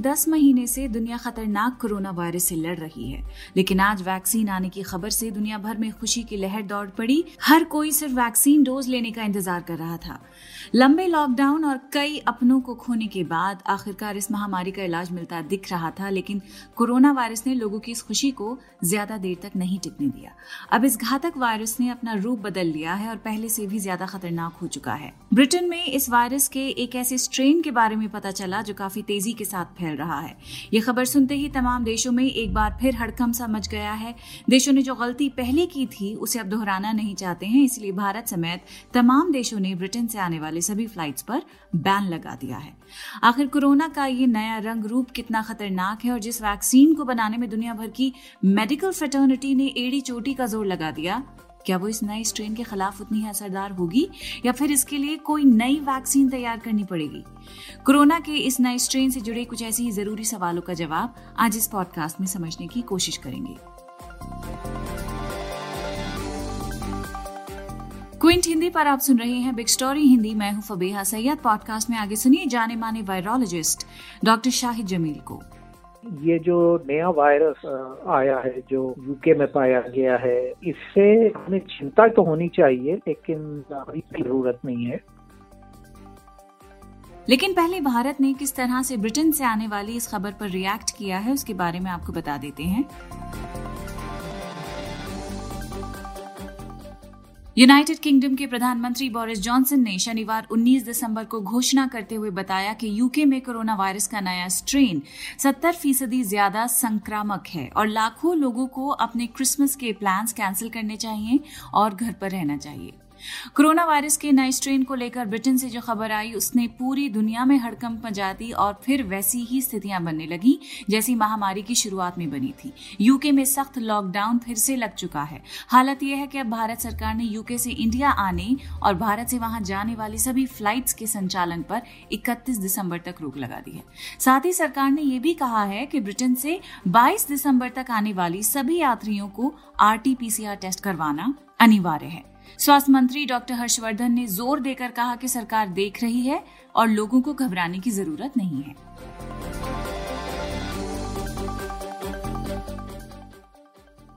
10 महीने से दुनिया खतरनाक कोरोना वायरस से लड़ रही है। लेकिन आज वैक्सीन आने की खबर से दुनिया भर में खुशी की लहर दौड़ पड़ी। हर कोई सिर्फ़ वैक्सीन डोज लेने का इंतज़ार कर रहा था। लंबे लॉकडाउन और कई अपनों को खोने के बाद आखिरकार इस महामारी का इलाज मिलता दिख रहा था, लेकिन कोरोना वायरस ने लोगों की इस खुशी को ज़्यादा देर तक नहीं टिकने दिया। अब इस घातक वायरस ने अपना रूप बदल लिया है और पहले से भी ज़्यादा खतरनाक हो चुका है। ब्रिटेन में इस वायरस के एक ऐसे स्ट्रेन के बारे में पता चला जो काफ़ी तेज़ी के साथ फैल रहा है। ये खबर सुनते ही तमाम देशों में एक बार फिर हड़कम सा मच गया है। देशों ने जो गलती पहले की थी, उसे अब दोहराना नहीं चाहते हैं, इसलिए भारत समेत तमाम देशों ने ब्रिटेन से आने वाले सभी फ्लाइट्स पर बैन लगा दिया है। आखिर कोरोना का ये नया रंग रूप कितना खतरनाक है और जिस वैक्सीन को बनाने में दुनिया भर की मेडिकल फेटर्निटी ने एड़ी चोटी का ज़ोर लगा दिया क्या वो इस नए स्ट्रेन के खिलाफ उतनी असरदार होगी या फिर इसके लिए कोई नई वैक्सीन तैयार करनी पड़ेगी? कोरोना के इस नए स्ट्रेन से जुड़े कुछ ऐसे ही ज़रूरी सवालों का जवाब आज इस पॉडकास्ट में समझने की कोशिश करेंगे। क्विंट हिंदी पर आप सुन रहे हैं बिग स्टोरी हिंदी मैं हूँ फबेहा सैयद। पॉडकास्ट में आगे सुनिए जाने माने वायरोलॉजिस्ट डॉक्टर शाहिद जमील को। ये जो नया वायरस आया है, जो यूके में पाया गया है, इससे हमें चिंता तो होनी चाहिए, लेकिन अभी ज़रूरत नहीं है। लेकिन पहले भारत ने किस तरह से ब्रिटेन से आने वाली इस खबर पर रिएक्ट किया है, उसके बारे में आपको बता देते हैं। यूनाइटेड किंगडम के प्रधानमंत्री बोरिस जॉनसन ने शनिवार 19 दिसंबर को घोषणा करते हुए बताया कि यूके में कोरोना वायरस का नया स्ट्रेन 70 फ़ीसदी ज़्यादा संक्रामक है और लाखों लोगों को अपने क्रिसमस के प्लान्स कैंसिल करने चाहिए और घर पर रहना चाहिए। कोरोना वायरस के नए स्ट्रेन को लेकर ब्रिटेन से जो खबर आई, उसने पूरी दुनिया में हड़कंप मचा दी और फिर वैसी ही स्थितियाँ बनने लगी, जैसी महामारी की शुरुआत में बनी थी। यूके में सख्त लॉकडाउन फिर से लग चुका है। हालत यह है कि अब भारत सरकार ने यूके से इंडिया आने और भारत से वहाँ जाने वाली सभी फ्लाइट्स के संचालन पर 31 दिसंबर तक रोक लगा दी है। साथ ही सरकार ने यह भी कहा है कि ब्रिटेन से 22 दिसंबर तक आने वाली सभी यात्रियों को आरटीपीसीआर टेस्ट करवाना अनिवार्य है। स्वास्थ्य मंत्री डॉक्टर हर्षवर्धन ने ज़ोर देकर कहा कि सरकार देख रही है और लोगों को घबराने की ज़रूरत नहीं है।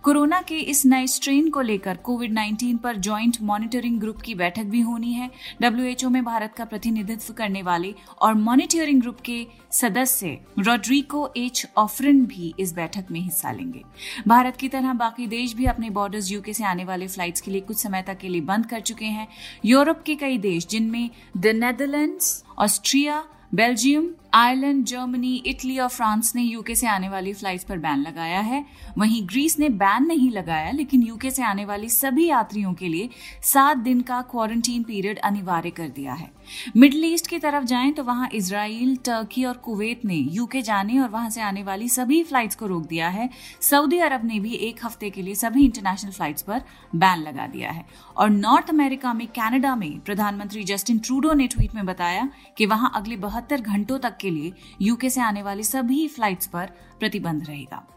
कोरोना के इस नए स्ट्रेन को लेकर कोविड 19 पर ज्वाइंट मॉनिटरिंग ग्रुप की बैठक भी होनी है। डब्ल्यूएचओ में भारत का प्रतिनिधित्व करने वाले और मॉनिटरिंग ग्रुप के सदस्य रोड्रिको एच ऑफरिन भी इस बैठक में हिस्सा लेंगे। भारत की तरह बाकी देश भी अपने बॉर्डर्स यूके से आने वाले फ्लाइट्स के लिए कुछ समय तक के लिए बंद कर चुके हैं। यूरोप के कई देश, जिनमें the Netherlands Austria Belgium Ireland, Germany, Italy और फ्रांस ने यूके से आने वाली फ्लाइट्स पर बैन लगाया है। वहीं ग्रीस ने बैन नहीं लगाया, लेकिन यूके से आने वाली सभी यात्रियों के लिए सात दिन का क्वारंटीन पीरियड अनिवार्य कर दिया है। मिडल ईस्ट की तरफ़ जाएँ तो वहाँ इसराइल टर्की और कुवैत ने यूके जाने और वहाँ से आने वाली सभी फ्लाइट्स को रोक दिया है। सऊदी अरब ने भी एक हफ़्ते के लिए सभी इंटरनेशनल फ्लाइट्स पर बैन लगा दिया है। और नॉर्थ अमेरिका में कनाडा में प्रधानमंत्री जस्टिन ट्रूडो ने ट्वीट में बताया कि वहाँ अगले बहत्तर घंटों तक के लिए यूके से आने वाली सभी फ्लाइट्स पर प्रतिबंध रहेगा।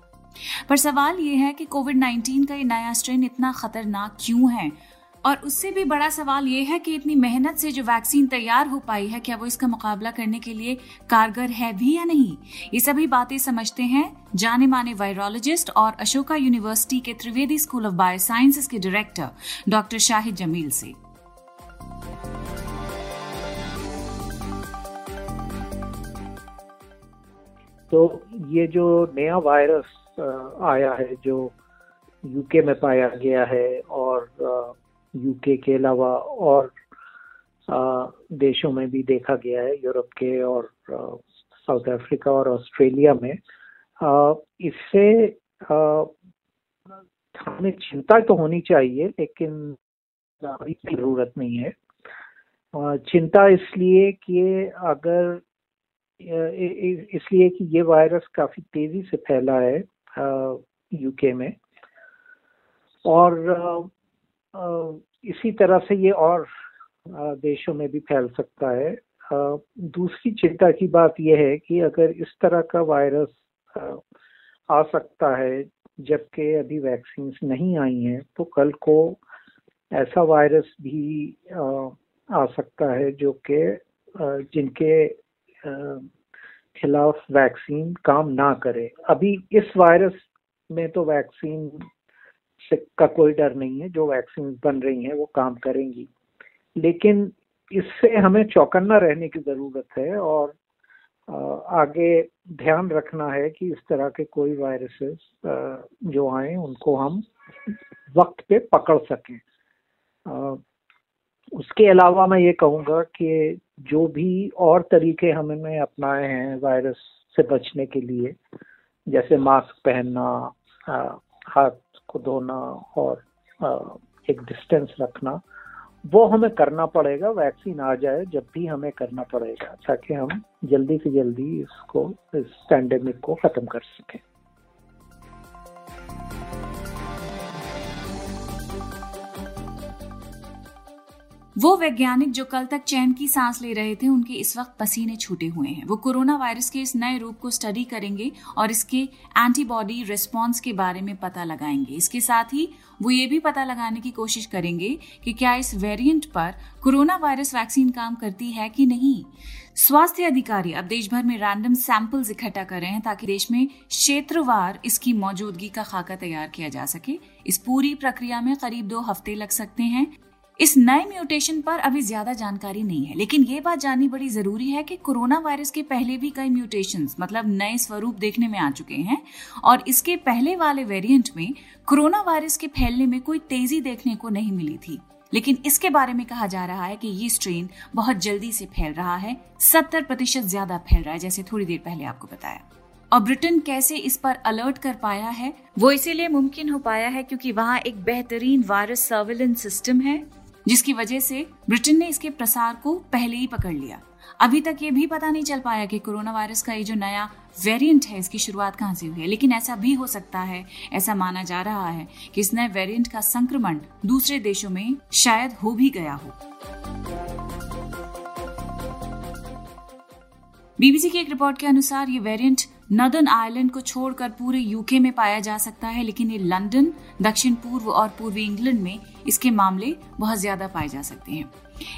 पर सवाल यह है कि कोविड 19 का ये नया स्ट्रेन इतना खतरनाक क्यों है? और उससे भी बड़ा सवाल ये है कि इतनी मेहनत से जो वैक्सीन तैयार हो पाई है, क्या वो इसका मुकाबला करने के लिए कारगर है भी या नहीं? ये सभी बातें समझते हैं जाने माने वायरोलॉजिस्ट और अशोका यूनिवर्सिटी के Trivedi school of bio sciences के डायरेक्टर डॉक्टर शाहिद जमील से। तो ये जो नया वायरस आया है, जो यूके में पाया गया है और यूके के अलावा और देशों में भी देखा गया है यूरोप के और साउथ अफ्रीका और ऑस्ट्रेलिया में इससे हमें चिंता तो होनी चाहिए, लेकिन अभी ज़रूरत नहीं है। चिंता इसलिए कि अगर इसलिए कि ये वायरस काफ़ी तेज़ी से फैला है यूके में। और इसी तरह से ये और देशों में भी फैल सकता है। दूसरी चिंता की बात यह है कि अगर इस तरह का वायरस आ सकता है जबकि अभी वैक्सीन नहीं आई हैं तो कल को ऐसा वायरस भी आ, सकता है जो कि जिनके खिलाफ वैक्सीन काम ना करे। अभी इस वायरस में तो वैक्सीन से का कोई डर नहीं है, जो वैक्सीन बन रही हैं, वो काम करेंगी। लेकिन इससे हमें चौकन्ना रहने की ज़रूरत है और आगे ध्यान रखना है कि इस तरह के कोई वायरसेस जो आए, उनको हम वक्त पे पकड़ सकें। उसके अलावा मैं ये कहूँगा कि जो भी और तरीके हमने अपनाए हैं वायरस से बचने के लिए, जैसे मास्क पहनना हाथ को धोना और एक डिस्टेंस रखना, वो हमें करना पड़ेगा, वैक्सीन आ जाए जब भी हमें करना पड़ेगा, ताकि हम जल्दी से जल्दी इसको, इस पैंडेमिक को ख़त्म कर सकें। वो वैज्ञानिक जो कल तक चैन की सांस ले रहे थे, उनके इस वक्त पसीने छूटे हुए हैं। वो कोरोना वायरस के इस नए रूप को स्टडी करेंगे और इसके एंटीबॉडी रिस्पॉन्स के बारे में पता लगाएँगे। इसके साथ ही वो ये भी पता लगाने की कोशिश करेंगे कि क्या इस वेरिएंट पर कोरोना वायरस वैक्सीन काम करती है कि नहीं। स्वास्थ्य अधिकारी अब देश भर में रैंडम सैंपल्स इकट्ठा कर रहे हैं ताकि देश में क्षेत्रवार इसकी मौजूदगी का खाका तैयार किया जा सके। इस पूरी प्रक्रिया में करीब दो हफ़्ते लग सकते हैं। इस नए म्यूटेशन पर अभी ज़्यादा जानकारी नहीं है। लेकिन ये बात जाननी बड़ी ज़रूरी है कि कोरोना वायरस के पहले भी कई म्यूटेशन मतलब नए स्वरूप देखने में आ चुके हैं और इसके पहले वाले वेरिएंट में कोरोना वायरस के फैलने में कोई तेज़ी देखने को नहीं मिली थी। लेकिन इसके बारे में कहा जा रहा है कि ये स्ट्रेन बहुत जल्दी से फैल रहा है। सत्तर प्रतिशत ज़्यादा फैल रहा है, जैसे थोड़ी देर पहले आपको बताया। और ब्रिटेन कैसे इस पर अलर्ट कर पाया है, वो इसीलिए मुमकिन हो पाया है क्योंकि वहाँ एक बेहतरीन वायरस सर्विलेंस सिस्टम है। जिसकी वजह से ब्रिटेन ने इसके प्रसार को पहले ही पकड़ लिया। अभी तक ये भी पता नहीं चल पाया कि कोरोना वायरस का ये जो नया वेरिएंट है, इसकी शुरुआत कहाँ से हुई है। लेकिन ऐसा भी हो सकता है, ऐसा माना जा रहा है कि इस नए वेरिएंट का संक्रमण दूसरे देशों में शायद हो भी गया हो। बीबीसी की एक रिपोर्ट के अनुसार ये वेरिएंट नदर्न आयरलैंड को छोड़कर पूरे यूके में पाया जा सकता है, लेकिन ये लंदन दक्षिण पूर्व और पूर्वी इंग्लैंड में इसके मामले बहुत ज़्यादा पाए जा सकते हैं।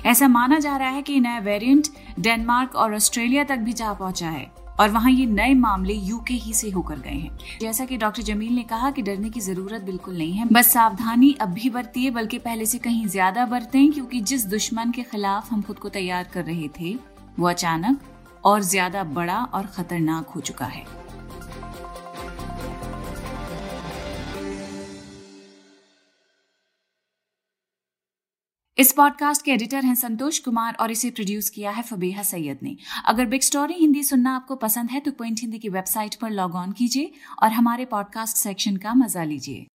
ऐसा माना जा रहा है कि नया वेरिएंट डेनमार्क और ऑस्ट्रेलिया तक भी जा पहुँचा है, और वहाँ ये नए मामले यूके ही से होकर गए हैं। जैसा कि डॉक्टर जमील ने कहा कि डरने की ज़रूरत बिल्कुल नहीं है, बस सावधानी अब भी बरतिए बल्कि पहले से कहीं ज़्यादा बरतें, क्योंकि जिस दुश्मन के खिलाफ हम खुद को तैयार कर रहे थे, वो अचानक और ज़्यादा बड़ा और खतरनाक हो चुका है। इस पॉडकास्ट के एडिटर हैं संतोष कुमार और इसे प्रोड्यूस किया है फबीहा सैयद ने। अगर बिग स्टोरी हिंदी सुनना आपको पसंद है तो पॉइंट हिंदी की वेबसाइट पर लॉग ऑन कीजिए और हमारे पॉडकास्ट सेक्शन का मज़ा लीजिए।